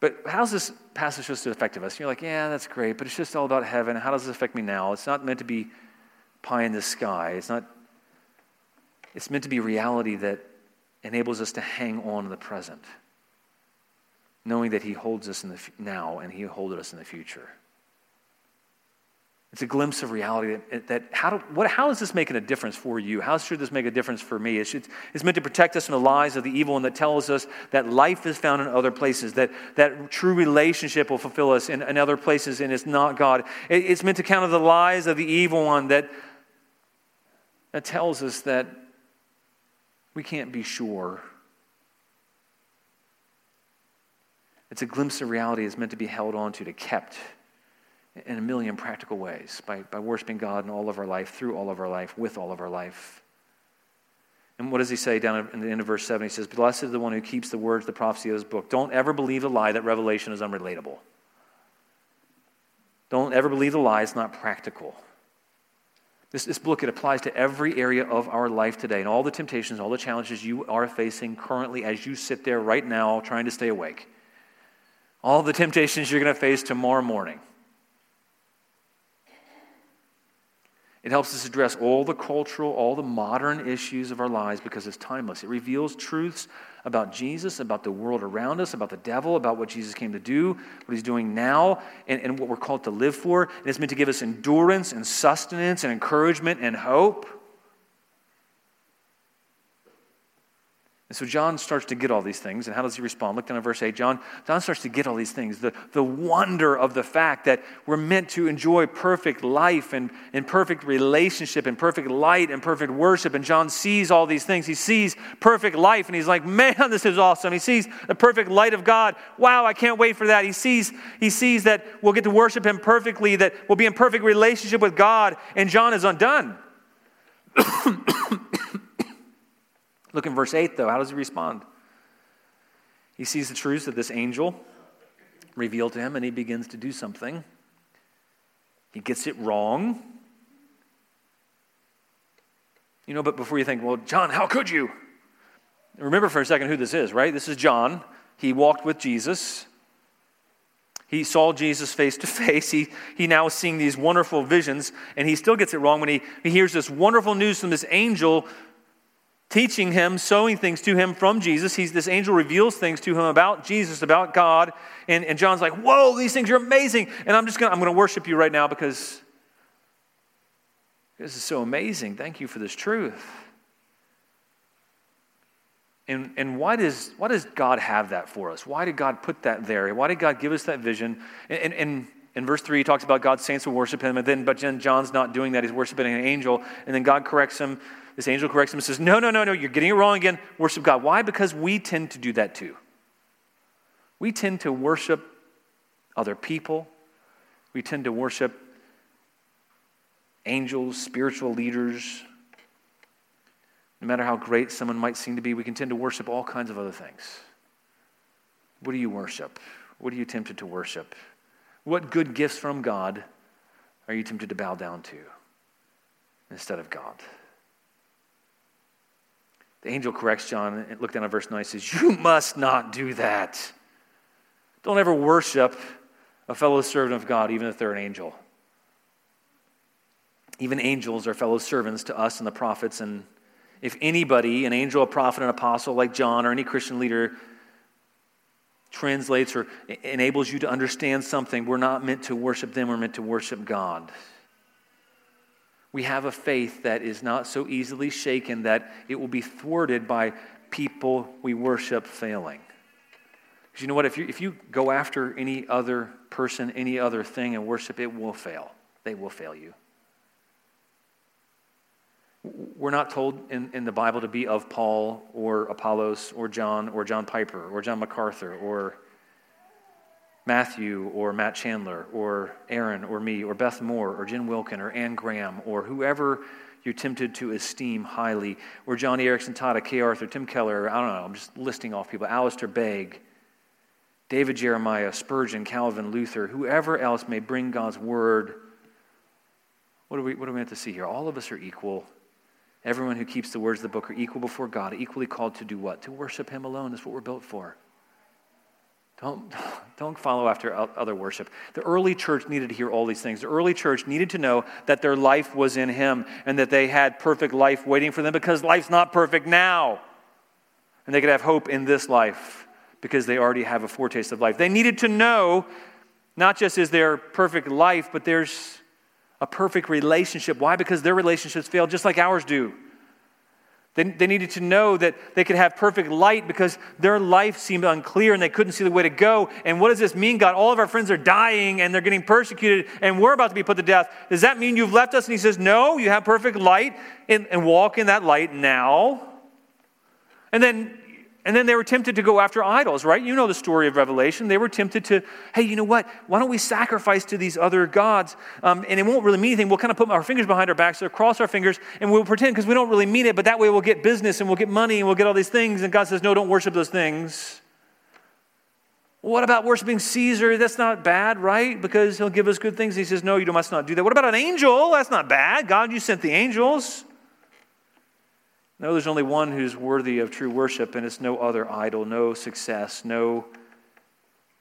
But how's this passage supposed to affect us? You're like, yeah, that's great, but it's just all about heaven. How does this affect me now? It's not meant to be pie in the sky. It's not. It's meant to be reality that enables us to hang on to the present, knowing that He holds us in the now and He holds us in the future. It's a glimpse of reality that, that how, do, what, how is this making a difference for you? How should this make a difference for me? It's, it's meant to protect us from the lies of the evil one that tells us that life is found in other places, that, that true relationship will fulfill us in, in other places and it's not God. It, it's meant to counter the lies of the evil one that, that tells us that we can't be sure. It's a glimpse of reality that's meant to be held on to, to kept in a million practical ways by, by worshiping God in all of our life, through all of our life, with all of our life. And what does he say down in the end of verse 7? He says, Blessed is the one who keeps the words, the prophecy of this book. Don't ever believe the lie that Revelation is unrelatable. Don't ever believe the lie, it's not practical. This, this book, it applies to every area of our life today and all the temptations, all the challenges you are facing currently as you sit there right now trying to stay awake. All the temptations you're going to face tomorrow morning. It helps us address all the cultural, all the modern issues of our lives because it's timeless. It reveals truths about Jesus, about the world around us, about the devil, about what Jesus came to do, what he's doing now, and, and what we're called to live for. And it's meant to give us endurance and sustenance and encouragement and hope. And so John starts to get all these things. And how does he respond? Look down at verse 8. John, John starts to get all these things. The, the wonder of the fact that we're meant to enjoy perfect life and, and perfect relationship and perfect light and perfect worship. And John sees all these things. He sees perfect life and he's like, man, this is awesome. He sees the perfect light of God. Wow, I can't wait for that. He sees, he sees that we'll get to worship him perfectly, that we'll be in perfect relationship with God. And John is undone. Look in verse 8, though. How does he respond? He sees the truths that this angel revealed to him, and he begins to do something. He gets it wrong. You know, but before you think, well, John, how could you? Remember for a second who this is, right? This is John. He walked with Jesus. He saw Jesus face to face. He, he now is seeing these wonderful visions, and he still gets it wrong when he, he hears this wonderful news from this angel teaching him, sowing things to him from Jesus. He's, this angel reveals things to him about Jesus, about God. And, and John's like, Whoa, these things are amazing. And I'm just going to I'm going to worship you right now because this is so amazing. Thank you for this truth. And, and why, does, why does God have that for us? Why did God put that there? Why did God give us that vision? And, and, and in verse 3, he talks about God's saints will worship him, and then, but then John's not doing that. He's worshiping an angel, and then God corrects him this angel corrects him and says, No, no, no, no, you're getting it wrong again. Worship God. Why? Because we tend to do that too. We tend to worship other people, we tend to worship angels, spiritual leaders. No matter how great someone might seem to be, we can tend to worship all kinds of other things. What do you worship? What are you tempted to worship? What good gifts from God are you tempted to bow down to instead of God? The angel corrects John and look down at verse 9 and says, You must not do that. Don't ever worship a fellow servant of God, even if they're an angel. Even angels are fellow servants to us and the prophets. And if anybody, an angel, a prophet, an apostle like John, or any Christian leader, translates or enables you to understand something, we're not meant to worship them, we're meant to worship God we have a faith that is not so easily shaken that it will be thwarted by people we worship failing. Because you know what? If you, if you go after any other person, any other thing and worship, it will fail. They will fail you. We're not told in, in the Bible to be of Paul or Apollos or John or John Piper or John MacArthur or Matthew or Matt Chandler or Aaron or me or Beth Moore or Jen Wilkin or Ann Graham or whoever you're tempted to esteem highly, or Joni Eareckson Tada, Kay Arthur, Tim Keller, I don't know, I'm just listing off people, Alistair Begg, David Jeremiah, Spurgeon, Calvin, Luther, whoever else may bring God's word. What do we, what do we have to see here? All of us are equal. Everyone who keeps the words of the book are equal before God, equally called to do what? To worship Him alone. That's what we're built for. Don't, don't follow after other worship. The early church needed to hear all these things. The early church needed to know that their life was in Him and that they had perfect life waiting for them because life's not perfect now. And they could have hope in this life because they already have a foretaste of life. They needed to know not just is there perfect life, but there's a perfect relationship. Why? Because their relationships fail just like ours do. They, they needed to know that they could have perfect light because their life seemed unclear and they couldn't see the way to go. And what does this mean, God? All of our friends are dying and they're getting persecuted and we're about to be put to death. Does that mean you've left us? And he says, No, you have perfect light and, and walk in that light now. And then, And then they were tempted to go after idols, right? You know the story of Revelation. They were tempted to, hey, you know what? Why don't we sacrifice to these other gods? Um, and it won't really mean anything. We'll kind of put our fingers behind our backs or cross our fingers and we'll pretend because we don't really mean it, but that way we'll get business and we'll get money and we'll get all these things. And God says, no, don't worship those things. What about worshiping Caesar? That's not bad, right? Because he'll give us good things. He says, no, you must not do that. What about an angel? That's not bad. God, you sent the angels. No, there's only one who's worthy of true worship, and it's no other idol, no success, no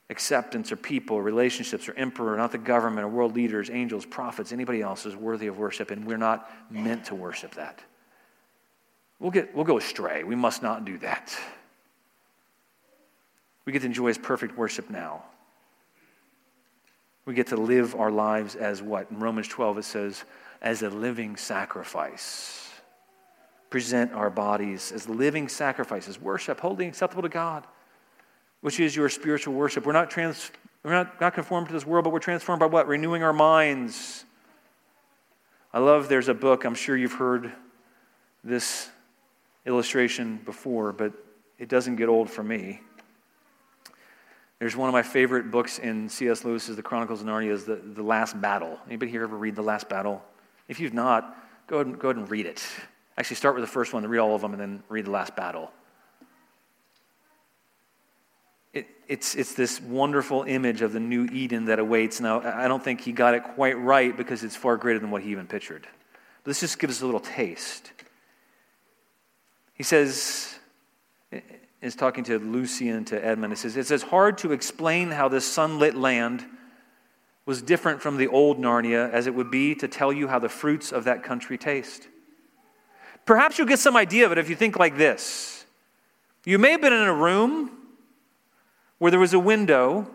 acceptance or people, relationships or emperor, not the government or world leaders, angels, prophets, anybody else is worthy of worship, and we're not meant to worship that. We'll, get, we'll go astray. We must not do that. We get to enjoy his perfect worship now. We get to live our lives as what? In Romans 12, it says, as a living sacrifice present our bodies as living sacrifices, worship, holy acceptable to God, which is your spiritual worship. We're not, trans, we're not, not conformed to this world, but we're transformed by what? Renewing our minds. I love there's a book, I'm sure you've heard this illustration before, but it doesn't get old for me. There's one of my favorite books in C.S. Lewis's The Chronicles of Narnia is the, the Last Battle. Anybody here ever read The Last Battle? If you've not, go ahead, and, go ahead and read it. Actually, start with the first one, read all of them, and then read the last battle. It, it's, it's this wonderful image of the new Eden that awaits. Now, I don't think he got it quite right because it's far greater than what he even pictured. But this just gives us a little taste. He says, is talking to Lucian to Edmund. He says, It's as hard to explain how this sunlit land was different from the old Narnia as it would be to tell you how the fruits of that country taste. Perhaps you'll get some idea of it if you think like this. You may have been in a room where there was a window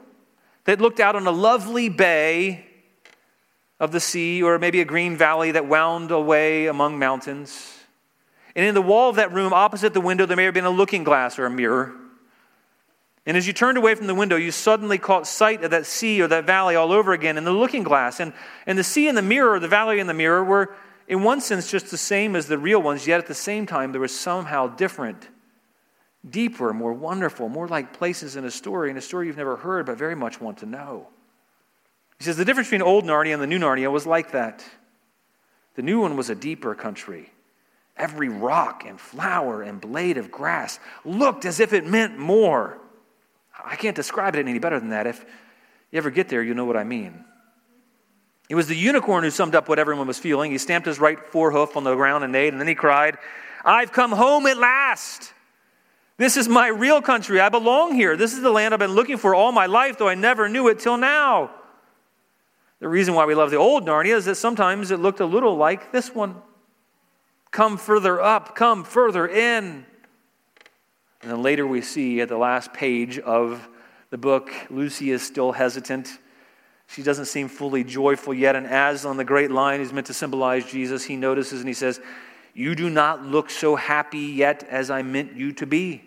that looked out on a lovely bay of the sea, or maybe a green valley that wound away among mountains. And in the wall of that room, opposite the window, there may have been a looking glass or a mirror. And as you turned away from the window, you suddenly caught sight of that sea or that valley all over again in the looking glass. And, and the sea in the mirror, the valley in the mirror, were in one sense, just the same as the real ones, yet at the same time, there was somehow different, deeper, more wonderful, more like places in a story, in a story you've never heard but very much want to know. He says the difference between old Narnia and the new Narnia was like that. The new one was a deeper country. Every rock and flower and blade of grass looked as if it meant more. I can't describe it any better than that. If you ever get there, you'll know what I mean. It was the unicorn who summed up what everyone was feeling. He stamped his right forehoof on the ground and neighed, and then he cried, I've come home at last. This is my real country. I belong here. This is the land I've been looking for all my life, though I never knew it till now. The reason why we love the old Narnia is that sometimes it looked a little like this one. Come further up, come further in. And then later we see at the last page of the book, Lucy is still hesitant. She doesn't seem fully joyful yet. And Aslan, the great lion who's meant to symbolize Jesus, he notices and he says, You do not look so happy yet as I meant you to be,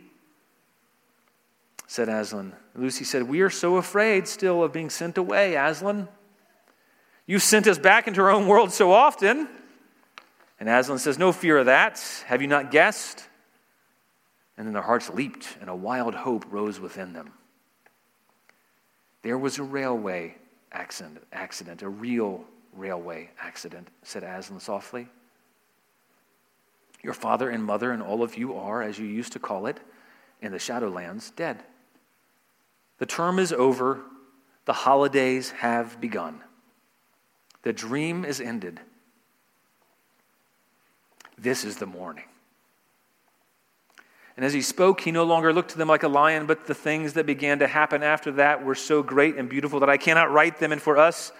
said Aslan. Lucy said, We are so afraid still of being sent away, Aslan. You sent us back into our own world so often. And Aslan says, No fear of that. Have you not guessed? And then their hearts leaped, and a wild hope rose within them. There was a railway accident, accident, a real railway accident, said Aslan softly. Your father and mother and all of you are, as you used to call it, in the Shadowlands, dead. The term is over. The holidays have begun. The dream is ended. This is the morning. And as he spoke, he no longer looked to them like a lion, but the things that began to happen after that were so great and beautiful that I cannot write them. And for us,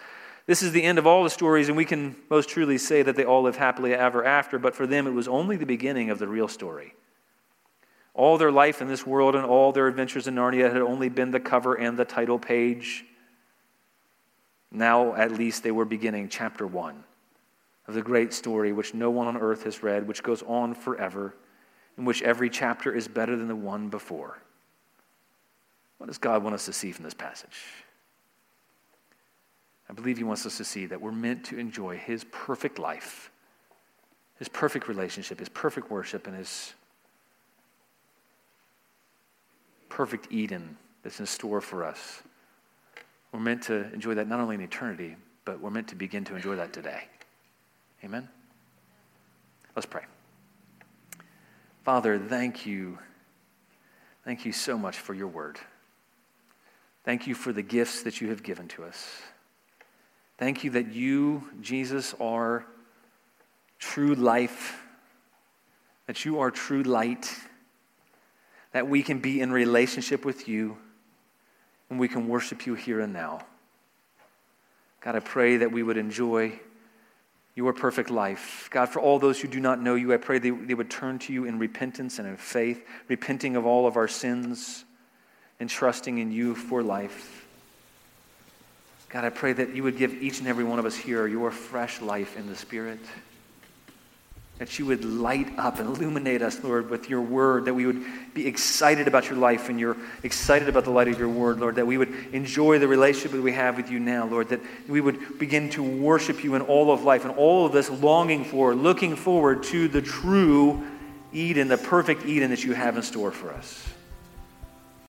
this is the end of all the stories, and we can most truly say that they all live happily ever after. But for them, it was only the beginning of the real story. All their life in this world and all their adventures in Narnia had only been the cover and the title page. Now, at least, they were beginning chapter one of the great story which no one on earth has read, which goes on forever in which every chapter is better than the one before. What does God want us to see from this passage? I believe He wants us to see that we're meant to enjoy His perfect life, His perfect relationship, His perfect worship, and His perfect Eden that's in store for us. We're meant to enjoy that not only in eternity, but we're meant to begin to enjoy that today. Amen? Let's pray. Father, thank you. Thank you so much for your word. Thank you for the gifts that you have given to us. Thank you that you, Jesus, are true life, that you are true light, that we can be in relationship with you, and we can worship you here and now. God, I pray that we would enjoy your perfect life. God, for all those who do not know you, I pray they, they would turn to you in repentance and in faith, repenting of all of our sins and trusting in you for life. God, I pray that you would give each and every one of us here your fresh life in the Spirit that you would light up and illuminate us, Lord, with your word, that we would be excited about your life and you're excited about the light of your word, Lord, that we would enjoy the relationship that we have with you now, Lord, that we would begin to worship you in all of life and all of this longing for, looking forward to the true Eden, the perfect Eden that you have in store for us.